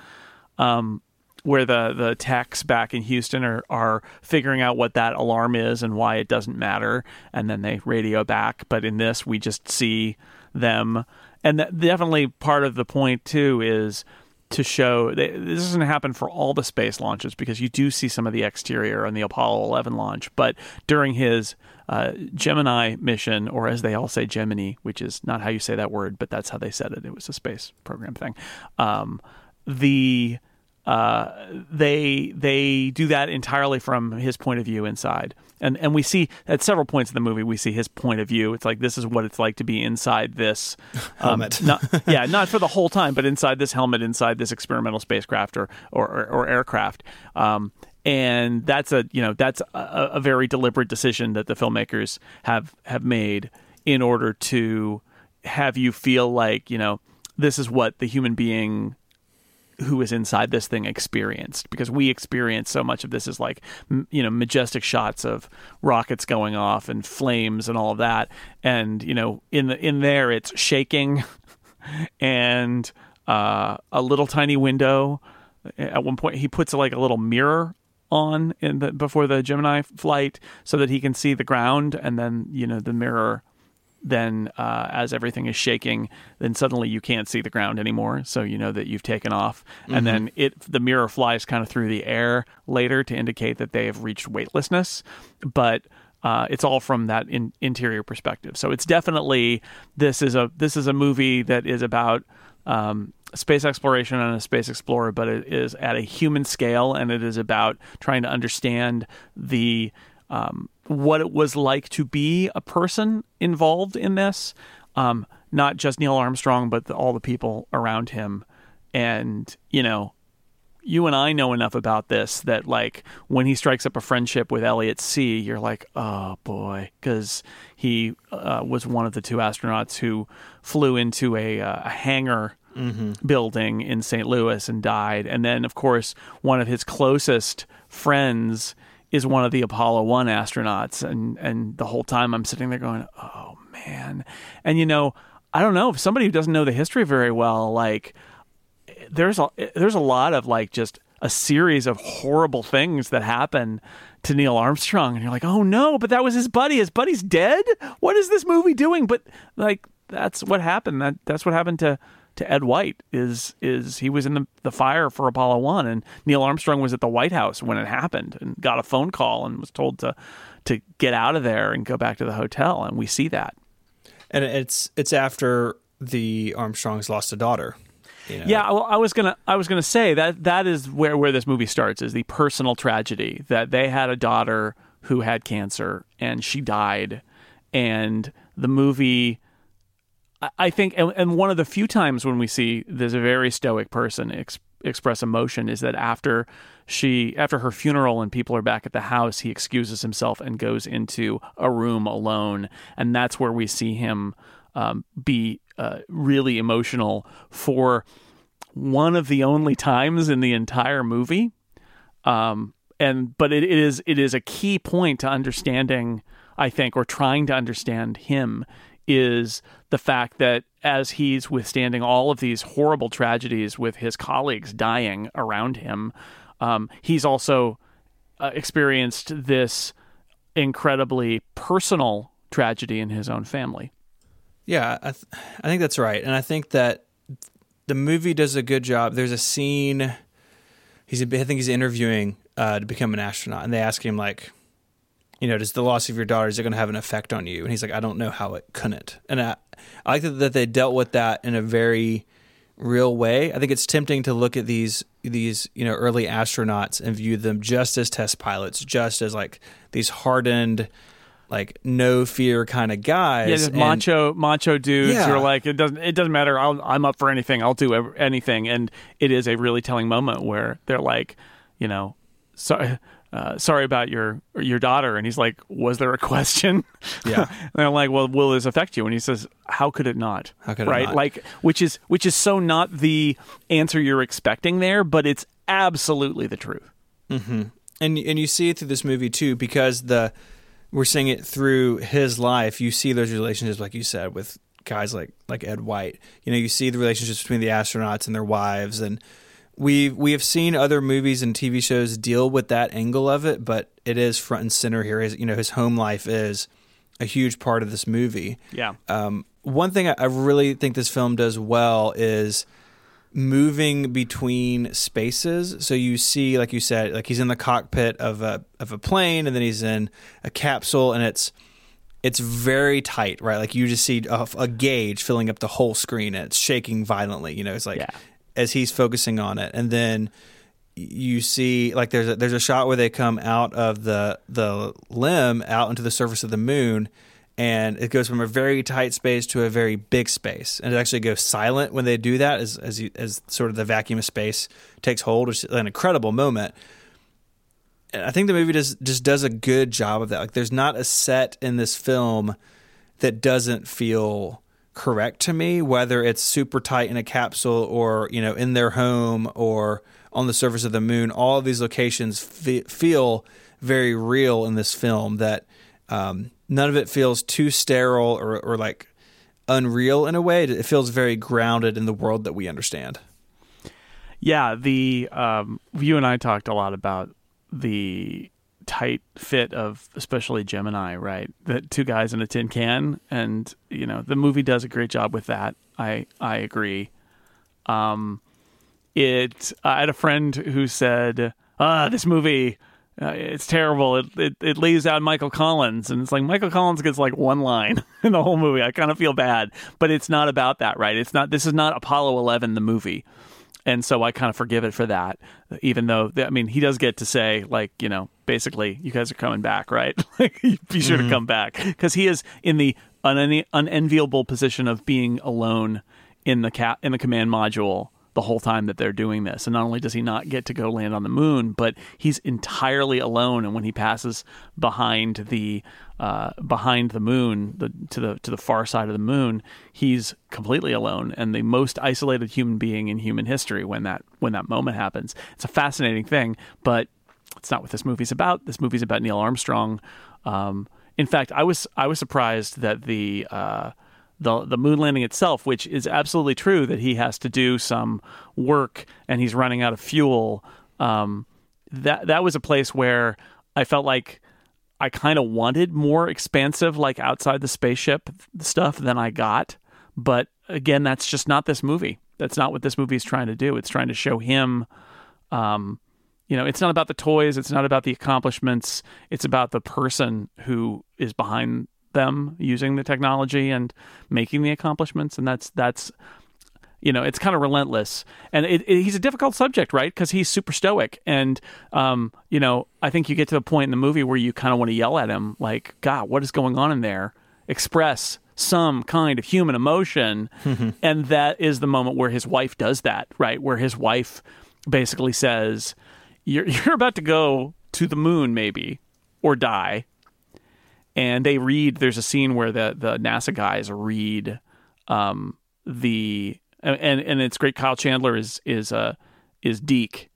um, where the the techs back in Houston are are figuring out what that alarm is and why it doesn't matter, and then they radio back. But in this, we just see them, and that definitely part of the point too is to show this doesn't happen for all the space launches because you do see some of the exterior on the Apollo 11 launch, but during his uh, Gemini mission, or as they all say, Gemini, which is not how you say that word, but that's how they said it. It was a space program thing. Um, the uh, they they do that entirely from his point of view inside, and and we see at several points in the movie we see his point of view. It's like this is what it's like to be inside this um, helmet. not, yeah, not for the whole time, but inside this helmet, inside this experimental spacecraft or or, or, or aircraft. Um, and that's a you know that's a, a very deliberate decision that the filmmakers have have made in order to have you feel like you know this is what the human being who is inside this thing experienced because we experience so much of this as like you know majestic shots of rockets going off and flames and all of that. And you know in the in there it's shaking and uh, a little tiny window. At one point he puts like a little mirror on in the before the Gemini flight so that he can see the ground. And then you know the mirror then uh, as everything is shaking, then suddenly you can't see the ground anymore. So you know that you've taken off, mm-hmm. and then it the mirror flies kind of through the air later to indicate that they have reached weightlessness, but. Uh, it's all from that in, interior perspective. So it's definitely this is a this is a movie that is about um, space exploration and a space explorer, but it is at a human scale, and it is about trying to understand the um, what it was like to be a person involved in this, um, not just Neil Armstrong, but the, all the people around him. And, you know, you and I know enough about this that, like, when he strikes up a friendship with Elliot See, you're like, oh boy, because he uh, was one of the two astronauts who flew into a, uh, a hangar. Mm-hmm. building in St. Louis and died. And then, of course, one of his closest friends is one of the Apollo 1 astronauts and and the whole time I'm sitting there going, "Oh man." And you know, I don't know, if somebody who doesn't know the history very well, like there's a there's a lot of like just a series of horrible things that happen to Neil Armstrong and you're like, "Oh no, but that was his buddy. His buddy's dead? What is this movie doing?" But like that's what happened. That that's what happened to to Ed White is is he was in the, the fire for Apollo One, and Neil Armstrong was at the White House when it happened, and got a phone call and was told to to get out of there and go back to the hotel, and we see that. and it's it's after the Armstrongs lost a daughter. You know? Yeah, well, I was gonna I was gonna say that that is where where this movie starts is the personal tragedy that they had a daughter who had cancer and she died, and the movie. I think, and one of the few times when we see this very stoic person ex- express emotion is that after she, after her funeral and people are back at the house, he excuses himself and goes into a room alone, and that's where we see him um, be uh, really emotional for one of the only times in the entire movie. Um, and but it, it is it is a key point to understanding, I think, or trying to understand him is the fact that as he's withstanding all of these horrible tragedies with his colleagues dying around him, um, he's also uh, experienced this incredibly personal tragedy in his own family. Yeah, I, th- I think that's right, and I think that the movie does a good job. There's a scene. He's I think he's interviewing uh, to become an astronaut, and they ask him like, you know, does the loss of your daughter is it going to have an effect on you? And he's like, I don't know how it couldn't. And I, I like that they dealt with that in a very real way. I think it's tempting to look at these these you know early astronauts and view them just as test pilots, just as like these hardened like no fear kind of guys. Yeah, just and, macho macho dudes yeah. who are like it doesn't it doesn't matter. i am up for anything. I'll do anything. And it is a really telling moment where they're like, you know, sorry. Uh, sorry about your your daughter, and he's like, "Was there a question?" Yeah, and I'm like, "Well, will this affect you?" And he says, "How could it not?" How could right? Not? Like, which is which is so not the answer you're expecting there, but it's absolutely the truth. Mm-hmm. And and you see it through this movie too, because the we're seeing it through his life. You see those relationships, like you said, with guys like like Ed White. You know, you see the relationships between the astronauts and their wives, and we we have seen other movies and TV shows deal with that angle of it, but it is front and center here. His you know his home life is a huge part of this movie. Yeah. Um, one thing I really think this film does well is moving between spaces. So you see, like you said, like he's in the cockpit of a of a plane, and then he's in a capsule, and it's it's very tight, right? Like you just see a, a gauge filling up the whole screen, and it's shaking violently. You know, it's like yeah. As he's focusing on it, and then you see like there's a there's a shot where they come out of the the LEM out into the surface of the moon and it goes from a very tight space to a very big space, and it actually goes silent when they do that, as as, you, as sort of the vacuum of space takes hold, which is an incredible moment. And I think the movie does just does a good job of that. Like, there's not a set in this film that doesn't feel correct to me, whether it's super tight in a capsule or you know in their home or on the surface of the moon. All of these locations fe- feel very real in this film. That um, none of it feels too sterile or, or like unreal in a way. It feels very grounded in the world that we understand. Yeah, the um, you and I talked a lot about the tight fit of especially Gemini, right? The two guys in a tin can, and you know the movie does a great job with that. I I agree. Um, it I had a friend who said, "Ah, this movie." Uh, it's terrible. It, it it leaves out Michael Collins, and it's like Michael Collins gets like one line in the whole movie. I kind of feel bad, but it's not about that, right? It's not. This is not Apollo Eleven, the movie, and so I kind of forgive it for that. Even though I mean, he does get to say like, you know, basically, you guys are coming back, right? Like be sure mm-hmm. to come back because he is in the un- unenviable position of being alone in the cat in the command module the whole time that they're doing this. And not only does he not get to go land on the moon, but he's entirely alone. And when he passes behind the uh, behind the moon, the, to the to the far side of the moon, he's completely alone and the most isolated human being in human history when that when that moment happens. It's a fascinating thing, but it's not what this movie's about. This movie's about Neil Armstrong. Um, in fact, I was I was surprised that the uh, the the moon landing itself, which is absolutely true that he has to do some work and he's running out of fuel. Um, that that was a place where I felt like I kind of wanted more expansive, like outside the spaceship stuff than I got. But again, that's just not this movie. That's not what this movie is trying to do. It's trying to show him. Um, you know, it's not about the toys. It's not about the accomplishments. It's about the person who is behind them using the technology and making the accomplishments, and that's that's you know it's kind of relentless. And it, it, he's a difficult subject right? Because he's super stoic. And um, you know i think you get to the point in the movie where you kind of want to yell at him like god what is going on in there? Express some kind of human emotion. And that is the moment where his wife does that right? Where his wife basically says you're, you're about to go to the moon maybe or die and they read there's a scene where the the nasa guys read um, the and and it's great. Kyle Chandler is is uh is Deke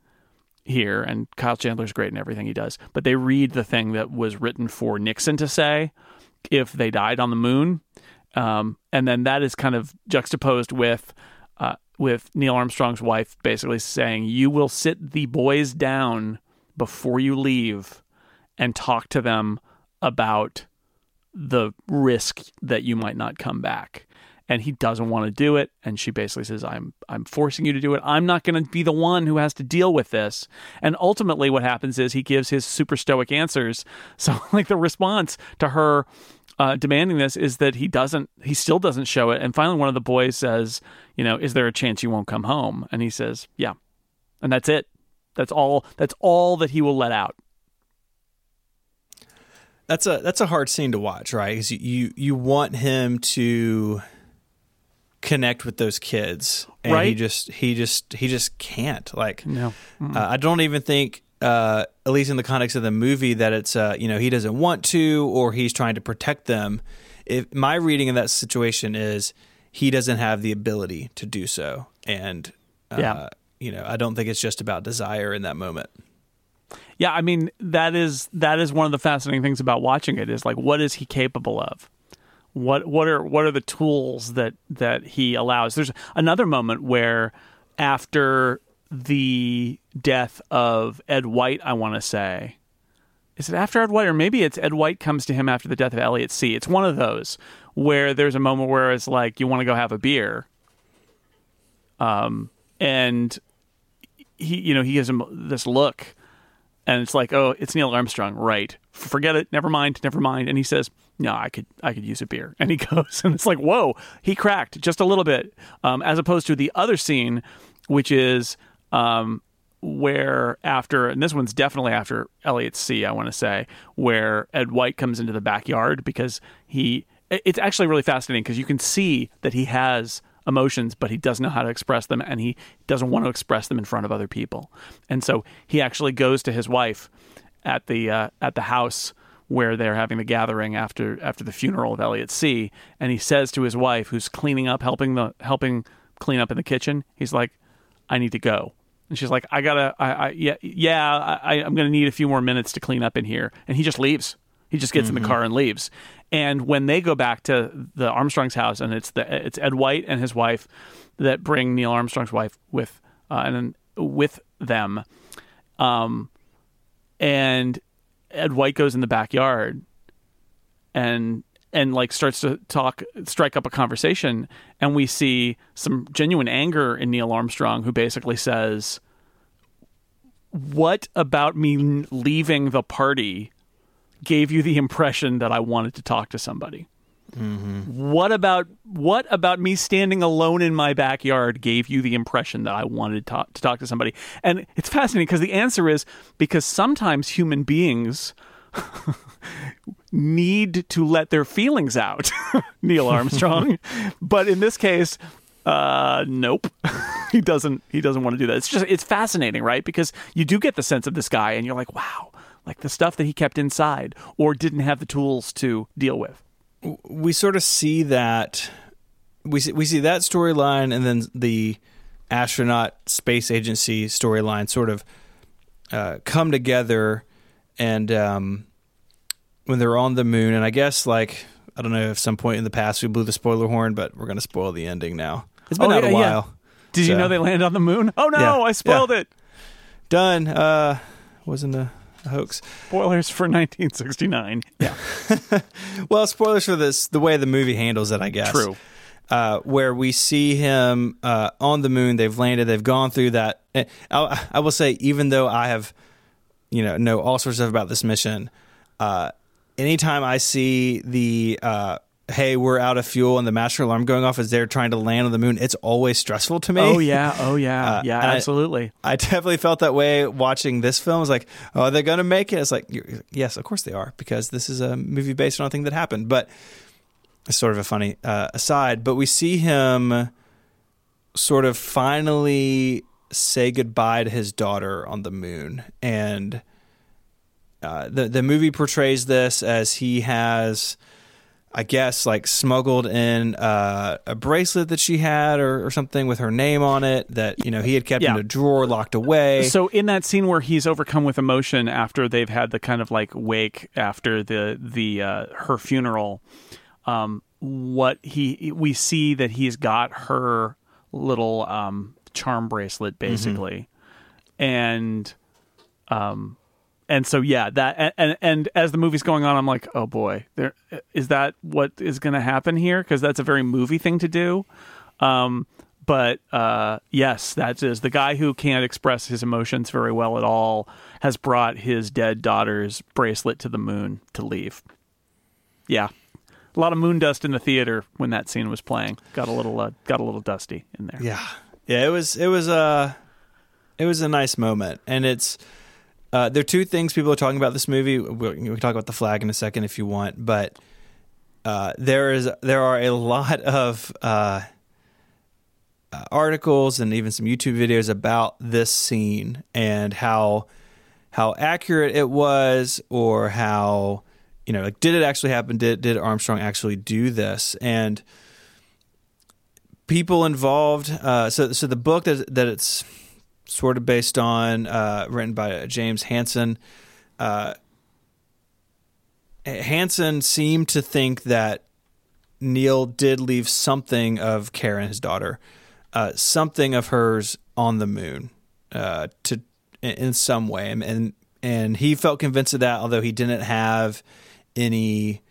here, and Kyle Chandler's great in everything he does. But they read the thing that was written for Nixon to say if they died on the moon, um, and then that is kind of juxtaposed with. Uh, with Neil Armstrong's wife basically saying, You will sit the boys down before you leave and talk to them about the risk that you might not come back. And he doesn't want to do it and she basically says i'm i'm forcing you to do it. I'm not going to be the one who has to deal with this. And ultimately what happens is he gives his super stoic answers. So like the response to her uh, demanding this is that he doesn't he still doesn't show it. And finally one of the boys says you know is there a chance you won't come home? And he says yeah. And that's it. That's all that's all that he will let out that's a that's a hard scene to watch right? Because you, you you want him to connect with those kids and right. he just he just he just can't like no. Uh, i don't even think uh, at least in the context of the movie that it's uh, you know he doesn't want to or he's trying to protect them. If my reading of that situation is he doesn't have the ability to do so and uh, Yeah. you know i don't think it's just about desire in that moment Yeah, I mean that is that is one of the fascinating things about watching it is like what is he capable of? What what are what are the tools that that he allows? There's another moment where after the death of Ed White, I want to say. Is it after Ed White or maybe it's Ed White comes to him after the death of Elliot See It's one of those where there's a moment where it's like you want to go have a beer. Um and he you know he gives him this look and it's like, oh, it's Neil Armstrong, right? Forget it, never mind, never mind. And he says, no, I could, I could use a beer. And he goes, and it's like, whoa, he cracked just a little bit, um, as opposed to the other scene, which is um, where after, and this one's definitely after Elliot See I want to say, where Ed White comes into the backyard because he, it's actually really fascinating because you can see that he has emotions, but he doesn't know how to express them, and he doesn't want to express them in front of other people. And so he actually goes to his wife at the uh, at the house where they're having the gathering after after the funeral of Elliot See And he says to his wife, who's cleaning up, helping the helping clean up in the kitchen, he's like, "I need to go." And she's like, "I gotta, I, I yeah, yeah, I, I'm gonna need a few more minutes to clean up in here." And he just leaves. He just gets in the car and leaves. And when they go back to the Armstrong's house, and it's the it's Ed White and his wife that bring Neil Armstrong's wife with uh, and with them, um, and Ed White goes in the backyard and and like starts to talk strike up a conversation and we see some genuine anger in Neil Armstrong who basically says what about me leaving the party gave you the impression that I wanted to talk to somebody what about what about me standing alone in my backyard gave you the impression that I wanted to talk, to talk to somebody? And it's fascinating because the answer is because sometimes human beings need to let their feelings out, Neil Armstrong. but in this case, uh, nope. he doesn't he doesn't want to do that. It's just it's fascinating, right? Because you do get the sense of this guy and you're like, wow, like the stuff that he kept inside or didn't have the tools to deal with. we sort of see that we see, we see that storyline and then the astronaut space agency storyline sort of uh, come together and um, when they're on the moon and I guess like I don't know if some point in the past we blew the spoiler horn but we're gonna spoil the ending now it's been Oh, out yeah, a yeah. while Did you know they landed on the moon? Oh no, Yeah, I spoiled yeah. it. done uh wasn't a hoax Spoilers for 1969. Yeah, well spoilers for this the way the movie handles it I guess true. uh, where we see him uh, on the moon. They've landed. They've gone through that. eh, I, I will say, even though I have, you know, know all sorts of about this mission, uh, anytime I see the uh, hey, we're out of fuel and the master alarm going off as they're trying to land on the moon, it's always stressful to me. Oh yeah, oh yeah, uh, yeah, absolutely. I, I, definitely felt that way watching this film. I was like, oh, they're gonna make it. It's like, yes, of course they are, because this is a movie based on a thing that happened. But it's sort of a funny uh, aside. But we see him sort of finally say goodbye to his daughter on the moon, and uh, the the movie portrays this as he has I guess like smuggled in uh, a bracelet that she had or, or, something with her name on it that you know he had kept yeah. in a drawer locked away. So in that scene where he's overcome with emotion after they've had the kind of like wake after the the uh, her funeral, um, what he we see that he's got her little um, charm bracelet mm-hmm. basically, mm-hmm. and um, and so yeah, that and, and, as the movie's going on, I'm like, oh boy, there is that what is going to happen here because that's a very movie thing to do. Um, but uh, yes, that is the guy who can't express his emotions very well at all has brought his dead daughter's bracelet to the moon to leave. Yeah, a lot of moon dust in the theater when that scene was playing. Got a little uh, got a little dusty in there. Yeah, yeah, it was it was a uh, it was a nice moment, and it's uh, there are two things people are talking about this movie. We, can talk about the flag in a second if you want, but uh, there is there are a lot of uh, uh, articles and even some YouTube videos about this scene and how how accurate it was, or how you know, like did it actually happen? Did did Armstrong actually do this? And people involved. Uh, so so the book that that it's sort of based on, uh, written by James Hansen. Uh, Hansen seemed to think that Neil did leave something of Karen, his daughter, uh, something of hers on the moon, uh, to in some way, and and he felt convinced of that, although he didn't have any.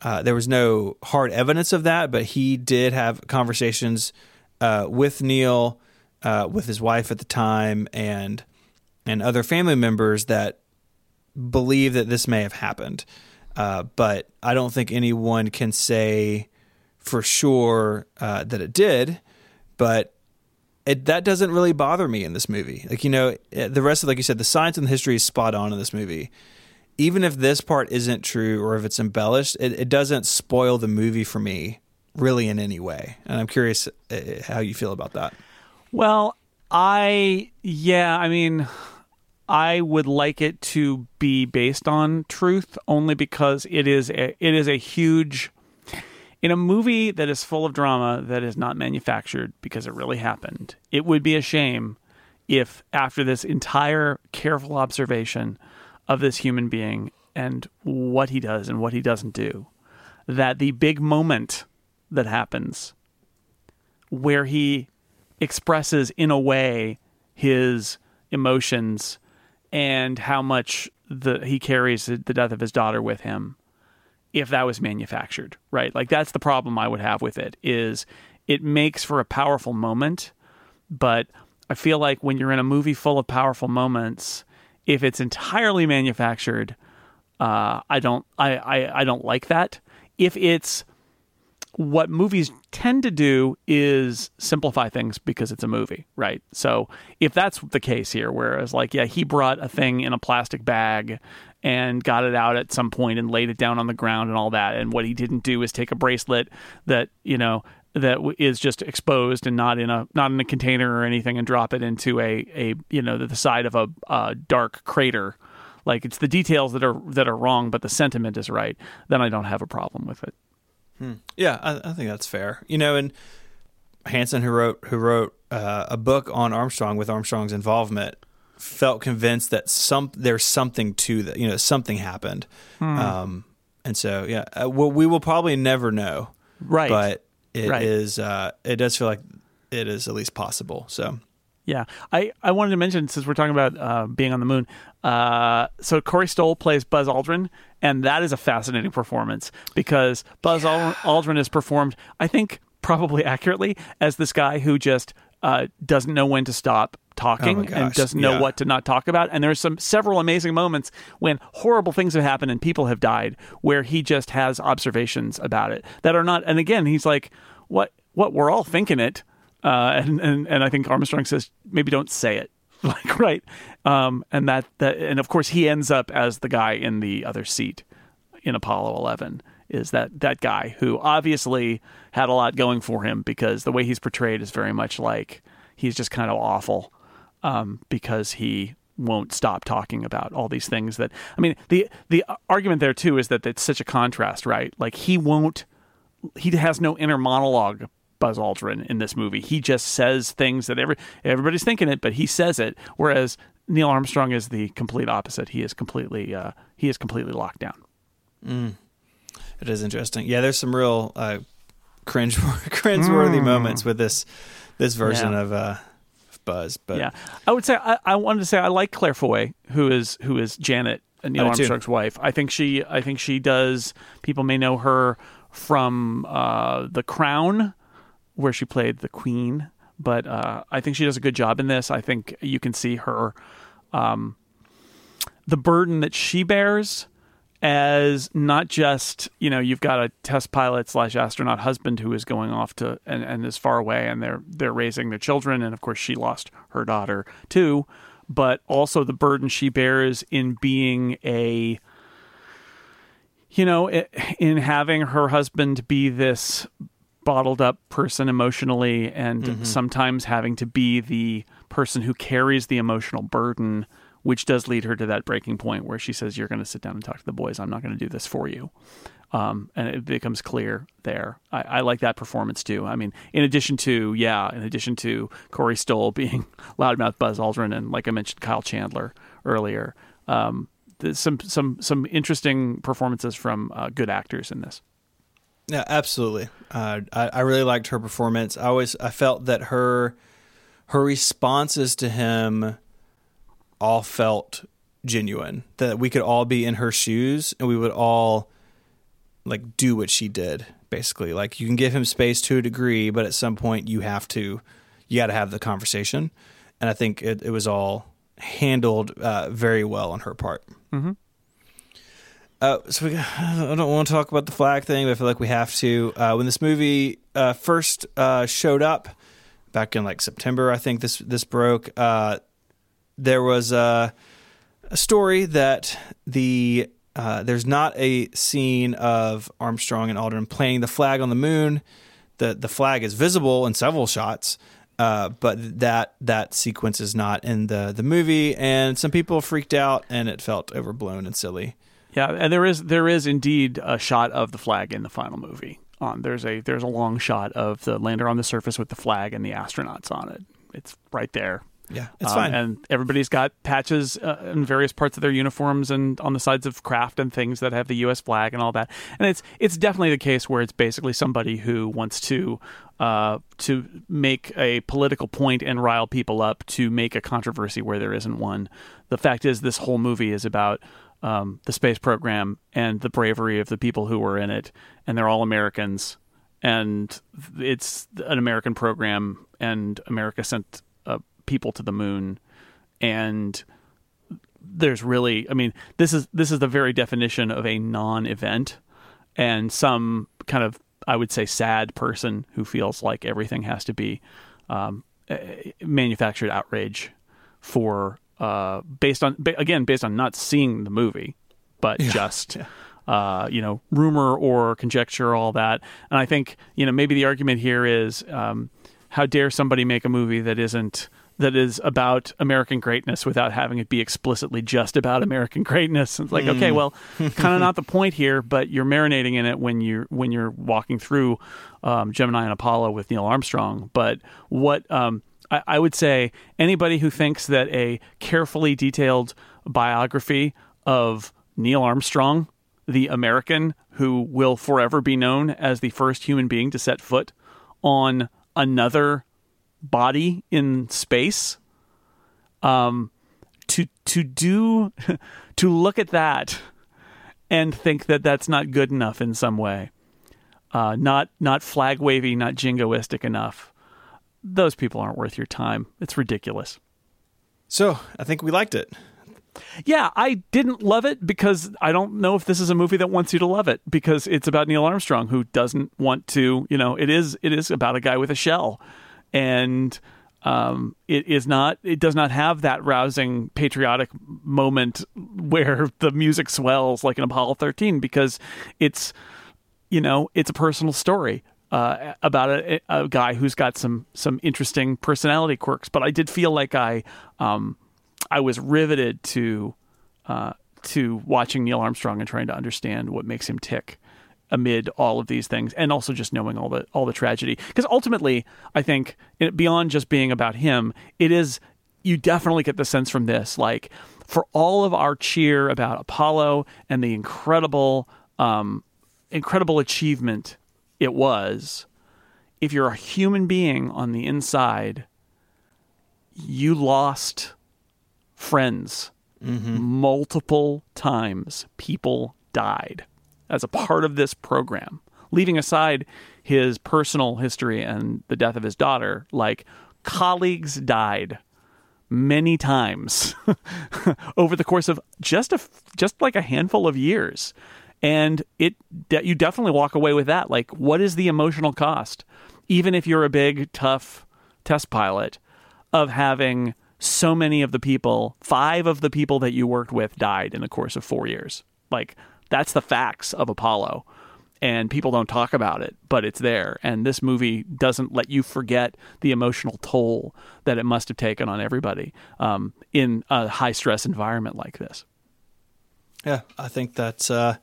Uh, there was no hard evidence of that, but he did have conversations uh, with Neil uh, with his wife at the time and and other family members that believe that this may have happened. Uh, but I don't think anyone can say for sure uh, that it did. But it, that doesn't really bother me in this movie. Like you know, eh, the rest of like you said, the science and the history is spot on in this movie. Even if this part isn't true or if it's embellished, it, it doesn't spoil the movie for me really in any way. And I'm curious uh, how you feel about that. Well, I yeah, I mean, I would like it to be based on truth only because it is a, it is a huge in a movie that is full of drama that is not manufactured because it really happened. It would be a shame if after this entire careful observation of this human being and what he does and what he doesn't do that the big moment that happens where he expresses in a way his emotions and how much the he carries the death of his daughter with him if that was manufactured right? Like that's the problem i would have with it is it makes for a powerful moment but i feel like when you're in a movie full of powerful moments if it's entirely manufactured uh, i don't I, I i don't like that. If it's what movies tend to do is simplify things because it's a movie, right? So if that's the case here, whereas like, yeah, he brought a thing in a plastic bag and got it out at some point and laid it down on the ground and all that. And what he didn't do is take a bracelet that, you know, that is just exposed and not in a not in a container or anything and drop it into a a you know the side of a, a dark crater like it's the details that are that are wrong but the sentiment is right then i don't have a problem with it Hmm. Yeah, I, I, think that's fair. You know, and Hansen, who wrote who wrote uh, a book on Armstrong with Armstrong's involvement, felt convinced that some there's something to that. You know, something happened. Hmm. Um, and so, yeah, uh, well, we will probably never know. Right. But it right. is. Uh, it does feel like it is at least possible. So. Yeah, I, I wanted to mention since we're talking about uh, being on the moon. Uh, so Corey Stoll plays Buzz Aldrin, and that is a fascinating performance because Buzz yeah. Aldrin is performed, I think, probably accurately as this guy who just uh, doesn't know when to stop talking Oh and doesn't know yeah. what to not talk about. And there's some several amazing moments when horrible things have happened and people have died, where he just has observations about it that are not. And again, he's like, "What? What? We're all thinking it." Uh, and, and and I think Armstrong says maybe don't say it, like right. Um, and that that and of course he ends up as the guy in the other seat in Apollo 11 is that that guy who obviously had a lot going for him because the way he's portrayed is very much like he's just kind of awful um, because he won't stop talking about all these things that I mean the the argument there too is that it's such a contrast right like he won't he has no inner monologue Buzz Aldrin in this movie he just says things that every everybody's thinking it but he says it whereas Neil Armstrong is the complete opposite he is completely uh, he is completely locked down It is interesting. Yeah, there's some real uh, cringe cringeworthy moments with this this version Mm. Yeah. of uh, Buzz. But yeah, I would say I, I wanted to say I like Claire Foy, who is who is Janet uh, Neil do too. Armstrong's wife. I think she I think she does. People may know her from uh, The Crown, where she played the Queen. But uh, I think she does a good job in this. I think you can see her um, the burden that she bears as not just you know you've got a test pilot slash astronaut husband who is going off to and, and is far away and they're they're raising their children and of course she lost her daughter too but also the burden she bears in being a you know in having her husband be this bottled up person emotionally and sometimes having to be the person who carries the emotional burden which does lead her to that breaking point where she says you're going to sit down and talk to the boys. I'm not going to do this for you. Um, and it becomes clear there. I, I like that performance too. I mean in addition to yeah in addition to corey stoll being loudmouth buzz aldrin and like i mentioned kyle chandler earlier um, some some some interesting performances from uh, good actors in this Yeah, absolutely. Uh, I, I really liked her performance. I always I felt that her her responses to him all felt genuine. That we could all be in her shoes and we would all like do what she did. Basically, like you can give him space to a degree, but at some point you have to you got to have the conversation. And I think it, it was all handled uh, very well on her part. Uh, so we, I don't want to talk about the flag thing, but I feel like we have to. Uh, when this movie uh, first uh, showed up back in like September, I think this this broke. Uh, there was a, a story that the uh, there's not a scene of Armstrong and Aldrin planting the flag on the moon. the The flag is visible in several shots, uh, but that that sequence is not in the the movie. And some people freaked out, and it felt overblown and silly. Yeah, and there is there is indeed a shot of the flag in the final movie. On there's a there's a long shot of the lander on the surface with the flag and the astronauts on it. It's right there. Yeah, it's Um, fine. And everybody's got patches uh, in various parts of their uniforms and on the sides of craft and things that have the U.S. flag and all that. And it's it's definitely the case where it's basically somebody who wants to uh, to make a political point and rile people up to make a controversy where there isn't one. The fact is, this whole movie is about um, the space program and the bravery of the people who were in it, and they're all Americans. And it's an American program, and America sent uh, people to the moon, and there's really, I mean, this is this is the very definition of a non-event, and some kind of, I would say, sad person who feels like everything has to be um, manufactured outrage for uh, based on again based on not seeing the movie, but just uh, you know rumor or conjecture, all that. And I think you know maybe the argument here is um, how dare somebody make a movie that isn't that is about American greatness without having it be explicitly just about American greatness. It's like, okay, well, kind of not the point here, but you're marinating in it when you're when you're walking through um, Gemini and Apollo with Neil Armstrong. But what um, I, I would say, anybody who thinks that a carefully detailed biography of Neil Armstrong, the American who will forever be known as the first human being to set foot on another body in space um to to do to look at that and think that that's not good enough in some way uh not not flag wavy not jingoistic enough those people aren't worth your time it's ridiculous So I think we liked it. Yeah, I didn't love it because I don't know if this is a movie that wants you to love it because it's about Neil Armstrong who doesn't want to, you know, it is it is about a guy with a shell. And um, it is not it does not have that rousing patriotic moment where the music swells like in Apollo 13 because it's you know, it's a personal story. Uh, about a, a, guy who's got some some interesting personality quirks, but I did feel like I um, I was riveted to uh, to watching Neil Armstrong and trying to understand what makes him tick amid all of these things, and also just knowing all the all the tragedy. Because ultimately, I think beyond just being about him, it is you definitely get the sense from this, like for all of our cheer about Apollo and the incredible um, incredible achievement it was. If you're a human being on the inside, you lost friends. Mm-hmm. Multiple times people died as a part of this program. Leaving aside his personal history and the death of his daughter, like colleagues died many times over the course of just a just like a handful of years and it you definitely walk away with that like what is the emotional cost even if you're a big tough test pilot of having so many of the people, five of the people that you worked with died in the course of four years. Like, that's the facts of Apollo. And people don't talk about it, but it's there. And this movie doesn't let you forget the emotional toll that it must have taken on everybody um, in a high stress environment like this. Yeah, I think that's uh,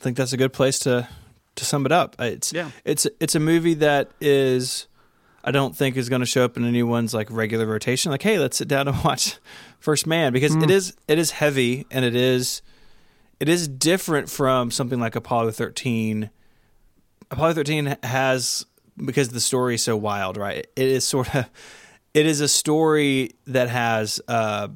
I think that's a good place to to sum it up. It's yeah. it's it's a movie that is I don't think is going to show up in anyone's like regular rotation. Like, hey, let's sit down and watch First Man because mm. it is it is heavy and it is it is different from something like Apollo thirteen. Apollo thirteen has because the story is so wild, right? It is sort of it is a story that has uh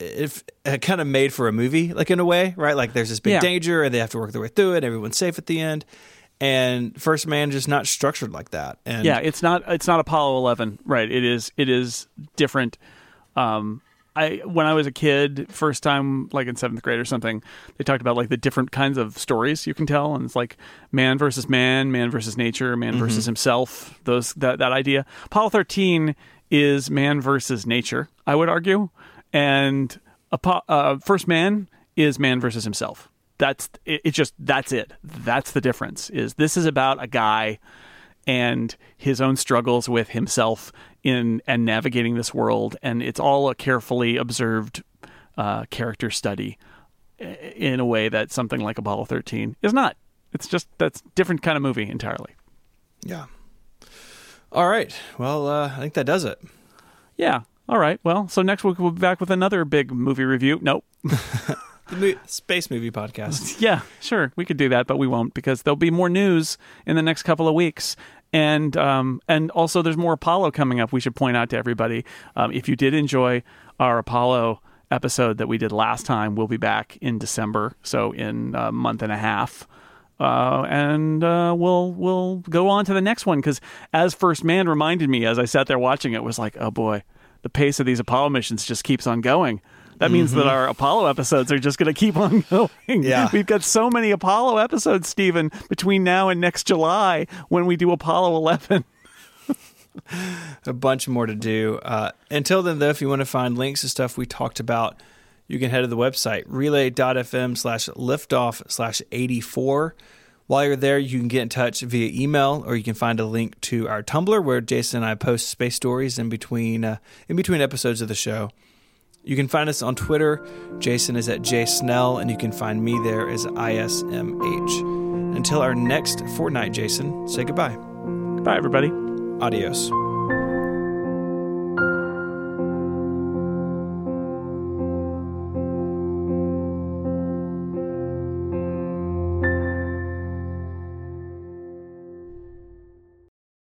if kind of made for a movie, like in a way, right? Like there's this big yeah. danger and they have to work their way through it. Everyone's safe at the end and First Man just not structured like that. And yeah, it's not it's not Apollo Eleven, right? It is it is different. Um, I when I was a kid, first time like in seventh grade or something, they talked about like the different kinds of stories you can tell, and it's like man versus man, man versus nature, man mm-hmm. versus himself. Those that that idea. Apollo thirteen is man versus nature. I would argue, and uh, First Man is man versus himself. That's it, it just that's it. That's the difference is this is about a guy and his own struggles with himself in and navigating this world. And it's all a carefully observed uh, character study in a way that something like apollo 13 is not. It's just that's different kind of movie entirely. Yeah. All right. Well uh, i think that does it. Yeah all right well so next week we'll be back with another big movie review nope the space movie podcast. Yeah, sure, we could do that, but we won't because there'll be more news in the next couple of weeks. And um, and also, there's more Apollo coming up. We should point out to everybody um, if you did enjoy our Apollo episode that we did last time, we'll be back in December, so in a month and a half. Uh, and uh, we'll we'll go on to the next one because as First Man reminded me as I sat there watching it was like, oh boy, the pace of these Apollo missions just keeps on going. That means mm-hmm. that our Apollo episodes are just going to keep on going. Yeah. We've got so many Apollo episodes, Stephen, between now and next July when we do Apollo 11. a bunch more to do. Uh, until then, though, if you want to find links to stuff we talked about, you can head to the website relay.fm slash liftoff slash 84. While you're there, you can get in touch via email, or you can find a link to our Tumblr where Jason and I post space stories in between uh, in between episodes of the show. You can find us on Twitter. Jason is at jsnell, and you can find me there as ISMH. Until our next fortnight, Jason, say goodbye. Goodbye, everybody. Adios.